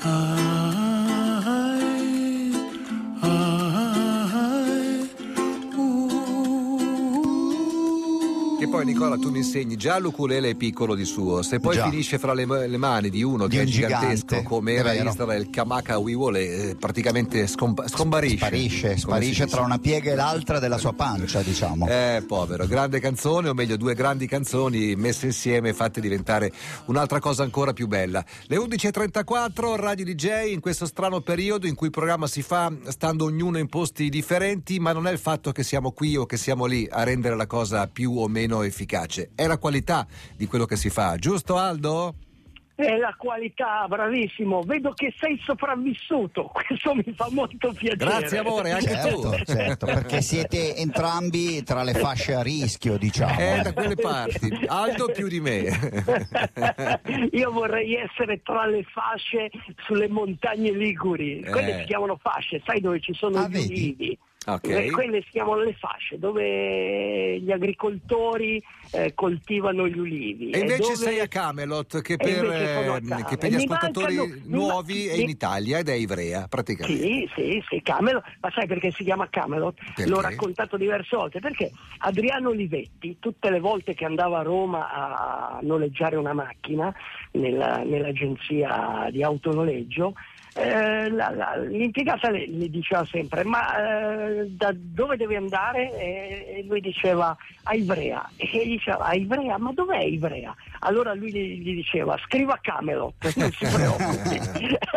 up. Uh, poi Nicola tu mi insegni già l'ukulele è piccolo di suo, se poi già. finisce fra le, le, mani di uno di che è gigantesco gigante, come era Israel Kamaka Wiwole eh, praticamente scompa- scomparisce. Sparisce, sparisce tra una piega e l'altra della sua pancia diciamo. Eh povero, grande canzone o meglio due grandi canzoni messe insieme fatte diventare un'altra cosa ancora più bella. Le 11.34 Radio DJ in questo strano periodo in cui il programma si fa stando ognuno in posti differenti ma non è il fatto che siamo qui o che siamo lì a rendere la cosa più o meno efficace, è la qualità di quello che si fa, giusto Aldo? È la qualità, bravissimo. Vedo che sei sopravvissuto, questo mi fa molto piacere. Grazie amore, anche certo, tu. Certo, perché siete entrambi tra le fasce a rischio, diciamo. Eh, da quelle parti. Aldo più di me. Io vorrei essere tra le fasce sulle montagne Liguri. Quelle eh. si chiamano fasce, sai dove ci sono ah, gli ulivi? Okay. Quelle si chiamano le fasce dove gli agricoltori eh, coltivano gli ulivi. E invece dove... sei a Camelot che per, eh, che per gli ascoltatori mancano, nuovi è in Italia ed è Ivrea praticamente. Sì, sì, sì, Camelot. Ma sai perché si chiama Camelot? Perché? L'ho raccontato diverse volte. Perché Adriano Olivetti, tutte le volte che andava a Roma a noleggiare una macchina nella, nell'agenzia di autonoleggio, eh, la, la, l'impiegata le, le, diceva sempre ma eh, da dove devi andare? E, e, lui diceva a Ivrea e gli diceva a Ivrea ma dov'è Ivrea? allora lui gli, gli diceva scriva Camelot non si preoccupi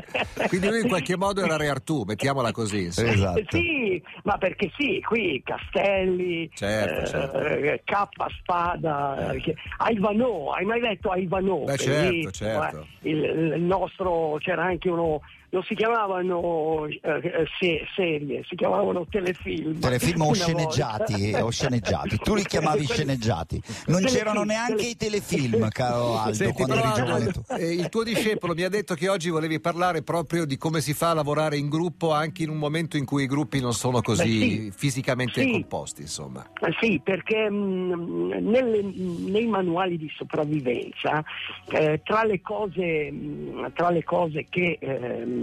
Quindi lui in qualche modo era Re Artù, mettiamola così. Esatto. Sì, ma perché sì, qui Castelli, certo, eh, certo. K Spada, eh, Aivanò, hai mai letto Aivanò? Beh, certo, certo. Eh, il, il nostro, c'era anche uno non si chiamavano eh, eh, se, serie, si chiamavano telefilm. Telefilm o sceneggiati, o sceneggiati. Tu li chiamavi sceneggiati. Non telefilm, c'erano neanche tele... i telefilm, caro Aldo, Senti, quando eri giovane tu. Eh, il tuo discepolo mi ha detto che oggi volevi parlare proprio di come si fa a lavorare in gruppo anche in un momento in cui i gruppi non sono così Beh, sì. fisicamente sì. composti, insomma. Eh, sì, perché mh, mm, nelle, nei manuali di sopravvivenza, eh, tra, le cose, mh, mm, tra le cose che eh, eh,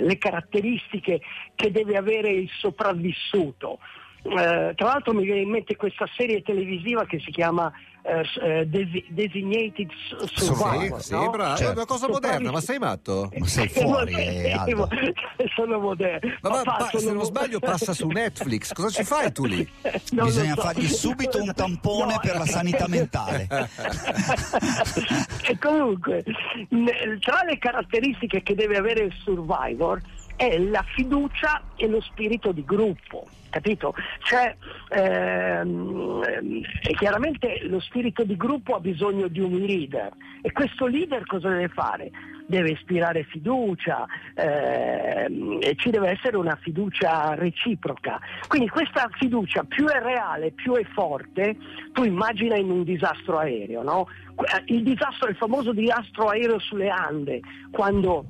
le caratteristiche che deve avere il sopravvissuto. Eh, tra l'altro mi viene in mente questa serie televisiva che si chiama eh, eh Designated Survivor. Sì, no? bravo, certo. è una cosa moderna, ma sei matto? Ma sei fuori, eh, Sono moderno. Ma, ma, ma se non sbaglio passa su Netflix, cosa ci fai tu lì? Non Bisogna so. fargli subito un tampone no. per la sanità mentale. e comunque, tra le caratteristiche che deve avere il Survivor è la fiducia e lo spirito di gruppo capito? Cioè, ehm, chiaramente lo spirito di gruppo ha bisogno di un leader e questo leader cosa deve fare? Deve ispirare fiducia ehm, e ci deve essere una fiducia reciproca. Quindi questa fiducia più è reale, più è forte, tu immagina in un disastro aereo, no? Il disastro, il famoso disastro aereo sulle Ande, quando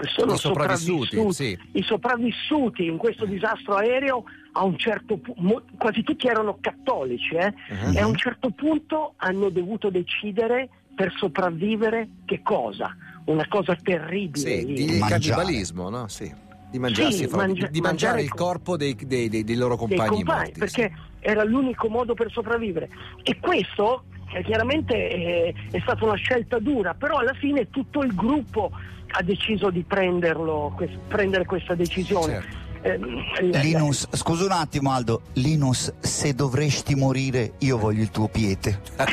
sono I sopravvissuti, sopravvissuti sì. i sopravvissuti in questo disastro aereo a un certo punto, quasi tutti erano cattolici, eh? uh-huh. e a un certo punto hanno dovuto decidere per sopravvivere che cosa? Una cosa terribile. Sì, di cannibalismo, no? Sì. Di, mangiarsi sì, fra, mangia- di, mangiare, mangiare il corpo dei, dei, dei, dei loro compagni, compagni morti, perché sì. era l'unico modo per sopravvivere. E questo chiaramente è, è, stata una scelta dura, però alla fine tutto il gruppo ha deciso di prenderlo, prendere questa decisione. Certo. Ehm, Linus, scusa un attimo Aldo, Linus, se dovresti morire io voglio il tuo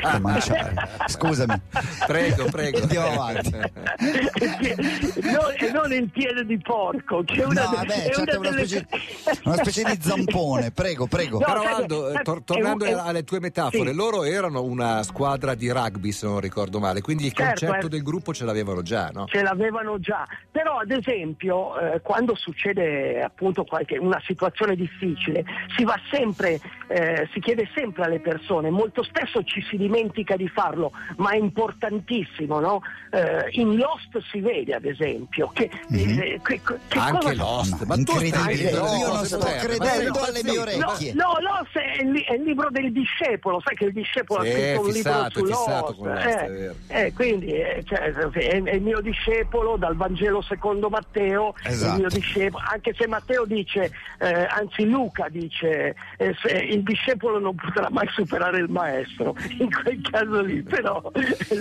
per mangiare. Scusami. Prego, prego. Andiamo avanti. no, e non il piede di porco, che è una, no, vabbè, è certo una, delle... specie, una, specie, di zampone, prego, prego. No, Però Aldo, eh, tor- tornando è, alle tue metafore, sì. loro erano una squadra di rugby se non ricordo male, quindi il certo, concetto eh, del gruppo ce l'avevano già, no? Ce l'avevano già, però ad esempio eh, quando succede appunto appunto qualche, una situazione difficile, si va sempre, eh, si chiede sempre alle persone, molto spesso ci si dimentica di farlo, ma è importantissimo, no? eh, in Lost si vede ad esempio che, mm-hmm. eh, che, che anche cosa... Lost, ma, ma tu stai io non sto credendo alle mie orecchie. No, no, Lost è il, è il, libro del discepolo, sai che il discepolo sì, ha scritto un fissato, libro su Lost, eh, eh, quindi eh, cioè, è, è, il mio discepolo dal Vangelo secondo Matteo, esatto. il mio discepolo, anche se Matteo dice, eh, anzi Luca dice, il discepolo non potrà mai superare il maestro, in quel caso lì, però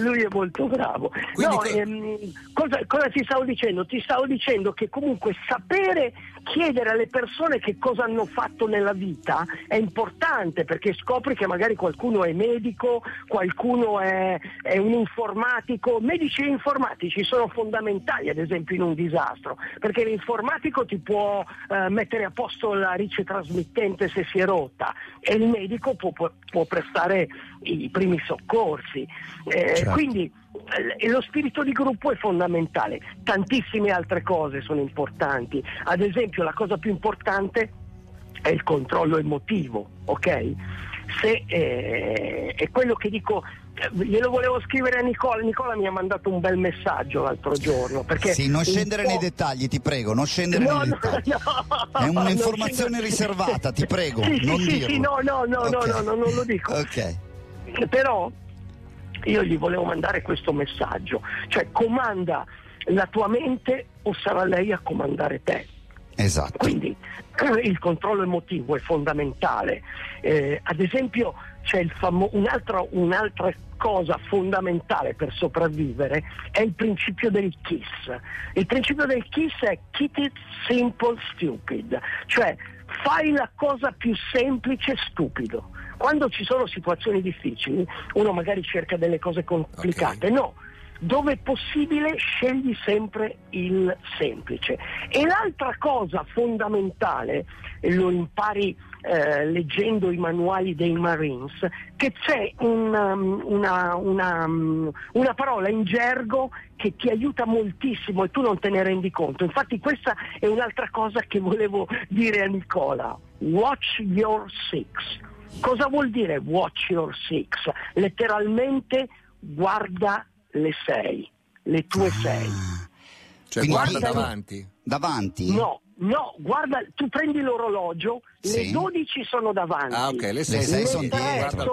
lui è molto bravo. Quindi no, que- ehm, cosa, cosa ti stavo dicendo? Ti stavo dicendo che comunque sapere chiedere alle persone che cosa hanno fatto nella vita è importante perché scopri che magari qualcuno è medico, qualcuno è, è un informatico. Medici e informatici sono fondamentali ad esempio in un disastro perché l'informatico ti può eh, mettere a posto la rice trasmittente se si è rotta e il medico può, può, può prestare i primi soccorsi. Eh, certo. Quindi eh, lo spirito di gruppo è fondamentale, tantissime altre cose sono importanti, ad esempio la cosa più importante è il controllo emotivo, ok? Se, eh, è quello che dico, eh, glielo volevo scrivere a Nicola, Nicola mi ha mandato un bel messaggio l'altro giorno. Perché sì, non scendere nei dettagli, ti prego, non scendere no, nei no, dettagli. No, è un'informazione riservata, ti prego, sì, non sì, dirlo. Sì, no, no, no, okay. no, no, non lo dico. Ok. Però io gli volevo mandare questo messaggio, cioè comanda la tua mente o sarà lei a comandare te. Esatto. Quindi il controllo emotivo è fondamentale. Eh, ad esempio c'è famo- un'altra, un'altra cosa fondamentale per sopravvivere è il principio del KISS. Il principio del KISS è keep it simple stupid, cioè fai la cosa più semplice stupido. Quando ci sono situazioni difficili, uno magari cerca delle cose complicate, okay. no. Dove è possibile scegli sempre il semplice. E l'altra cosa fondamentale, lo impari eh, leggendo i manuali dei Marines, che c'è un, um, una, una, um, una, parola in gergo che ti aiuta moltissimo e tu non te ne rendi conto. Infatti questa è un'altra cosa che volevo dire a Nicola. Watch your six. Cosa vuol dire watch your six? Letteralmente guarda le sei, le tue ah. sei. Cioè guarda davanti. Davanti? No, no, guarda, tu prendi l'orologio, sì. le 12 sono davanti. Ah, ok, le 6 le sono,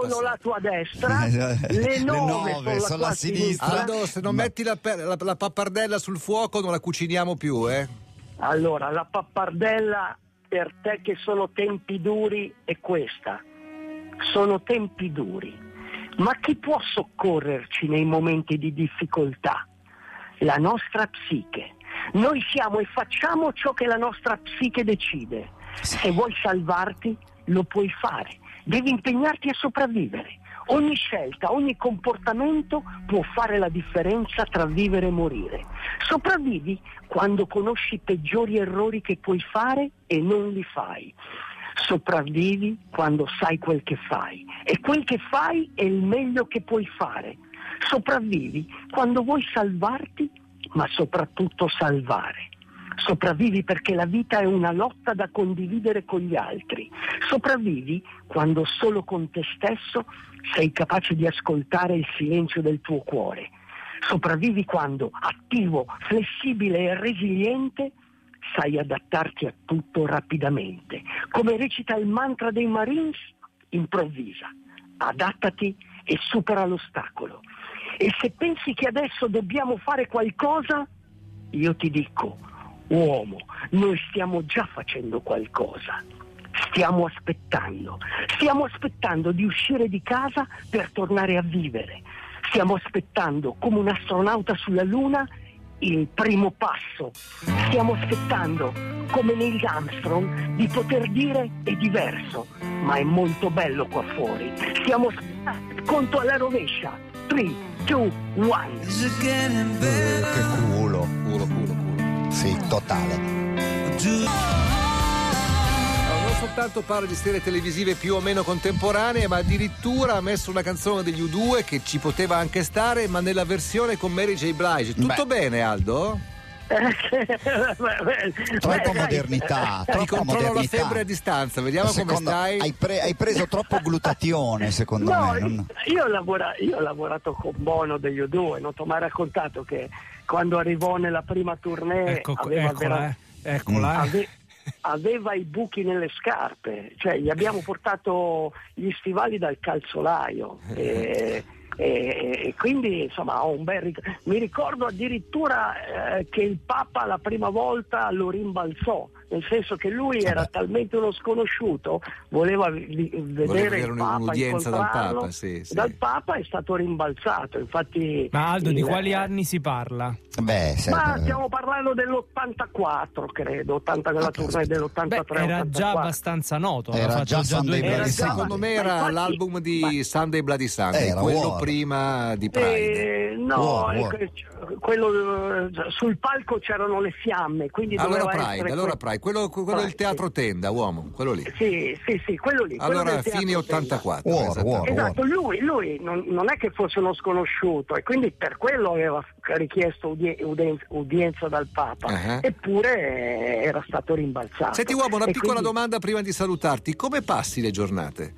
sono la tua destra, le 9 sono, sono la, la sinistra. Aldo, se non Ma... metti la, la, la pappardella sul fuoco non la cuciniamo più, eh? Allora, la pappardella per te che sono tempi duri è questa sono tempi duri, ma chi può soccorrerci nei momenti di difficoltà? La nostra psiche. Noi siamo e facciamo ciò che la nostra psiche decide. Se vuoi salvarti, lo puoi fare. Devi impegnarti a sopravvivere. Ogni scelta, ogni comportamento può fare la differenza tra vivere e morire. Sopravvivi quando conosci i peggiori errori che puoi fare e non li fai sopravvivi quando sai quel che fai e quel che fai è il meglio che puoi fare. Sopravvivi quando vuoi salvarti, ma soprattutto salvare. Sopravvivi perché la vita è una lotta da condividere con gli altri. Sopravvivi quando solo con te stesso sei capace di ascoltare il silenzio del tuo cuore. Sopravvivi quando, attivo, flessibile e resiliente, sai adattarti a tutto rapidamente. Come recita il mantra dei Marines, improvvisa, adattati e supera l'ostacolo. E se pensi che adesso dobbiamo fare qualcosa, io ti dico, uomo, noi stiamo già facendo qualcosa. Stiamo aspettando, stiamo aspettando di uscire di casa per tornare a vivere. Stiamo aspettando come un astronauta sulla Luna il primo passo. Stiamo aspettando, come Neil Armstrong, di poter dire è diverso, ma è molto bello qua fuori. Stiamo aspettando, conto alla rovescia. 3, 2, 1. Che culo. Culo, culo, culo. Sì, totale soltanto parla di serie televisive più o meno contemporanee, ma addirittura ha messo una canzone degli U2 che ci poteva anche stare, ma nella versione con Mary J. Blige. Tutto Beh. bene, Aldo? troppa modernità, Ti troppa controllo la modernità. febbre a distanza, vediamo come Secondo- stai. Hai, pre- hai preso troppo glutatione, secondo No, me. non- io, ho lavora- io ho lavorato con Bono degli U2, non ti ho mai raccontato che quando arrivò nella prima tournée Ecco, aveva, eccola, vera- eh. eccola. eh. ave- aveva i buchi nelle scarpe, cioè gli abbiamo portato gli stivali dal calzolaio. E, e- e quindi insomma ho un bel ric- mi ricordo addirittura eh, che il Papa la prima volta lo rimbalzò nel senso che lui era Vabbè. talmente uno sconosciuto voleva vi- vedere vedere il Papa un'udienza dal incontrarlo. Papa, sì, sì. dal Papa è stato rimbalzato infatti Ma Aldo, di il- quali anni si parla? Beh, ma stiamo parlando dell'84 credo 80 della Ah, tournée Beh, dell'83 era già 84. abbastanza noto. Era già Sunday due Bloody. Sunday. Secondo me era infatti- l'album di ma- Sunday Bloody Sunday, Era quello War. prima di Pride. Eh, no, War, War. que- quello, eh, sul palco c'erano le fiamme, quindi allora Pride, essere allora Pride, quello, quello del Pride, teatro tenda, uomo, quello lì. Sì, sì, sì, quello lì. quello Allora del teatro fine Tenda. 84. War. War. Esatto, lui, lui non, non è che fosse uno sconosciuto e quindi per quello aveva richiesto udie- uden- udienza dal Papa, Ah. eppure eh, era stato rimbalzato. Senti uomo, una E piccola quindi domanda prima di salutarti. Come passi le giornate?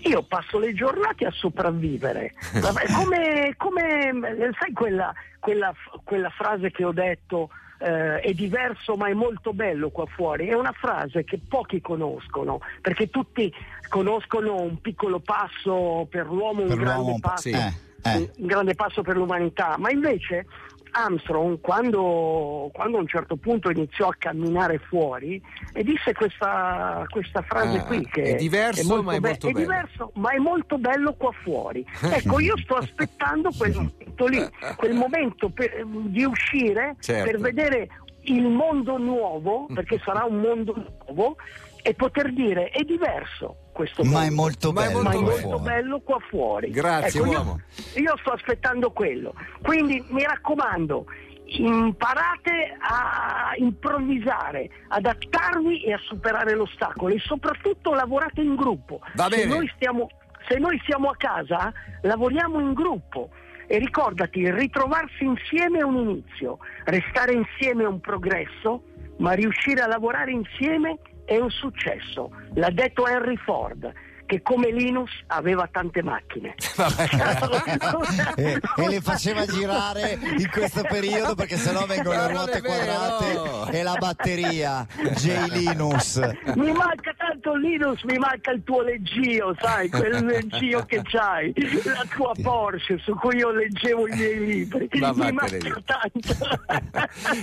Io passo le giornate a sopravvivere. Come, come- sai quella, quella- quella frase che ho detto? eh, è diverso ma è molto bello qua fuori. È una frase che pochi conoscono, perché tutti conoscono un piccolo passo per l'uomo, un Per grande l'uomo un po', passo, sì. Eh, eh. un grande passo per l'umanità, ma invece Armstrong quando, quando a un certo punto iniziò a camminare fuori e disse questa, questa frase Ah, qui che è diverso, ma è be- molto è bello. diverso ma è molto bello qua fuori ecco io sto aspettando quel momento lì quel momento per- di uscire Certo. per vedere il mondo nuovo perché sarà un mondo nuovo e poter dire è diverso questo mondo Ma è molto Ma è bello. ma è molto fuori. bello qua fuori. Grazie, Ecco, io- uomo. Io, sto aspettando quello. Quindi mi raccomando, imparate a improvvisare, adattarvi e a superare l'ostacolo e soprattutto lavorate in gruppo. Va se, bene. Noi stiamo, se noi siamo a casa, lavoriamo in gruppo. E ricordati, ritrovarsi insieme è un inizio, restare insieme è un progresso, ma riuscire a lavorare insieme è un successo. L'ha detto Henry Ford, che come Linus aveva tante macchine. e, e le faceva girare in questo periodo perché sennò vengono le ruote quadrate e la batteria J Linus mi manca tanto Linus, mi manca il tuo leggio, sai, quel leggio che c'hai, la tua Porsche su cui io leggevo i miei libri. Ma mi manca tanto.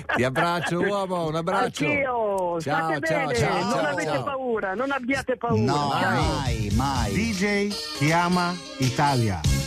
Ti abbraccio uomo, un abbraccio. Anch'io, Ciao, state ciao, bene, ciao, non ciao, avete ciao. paura, non abbiate paura. no mai mai DJ chiama Italia.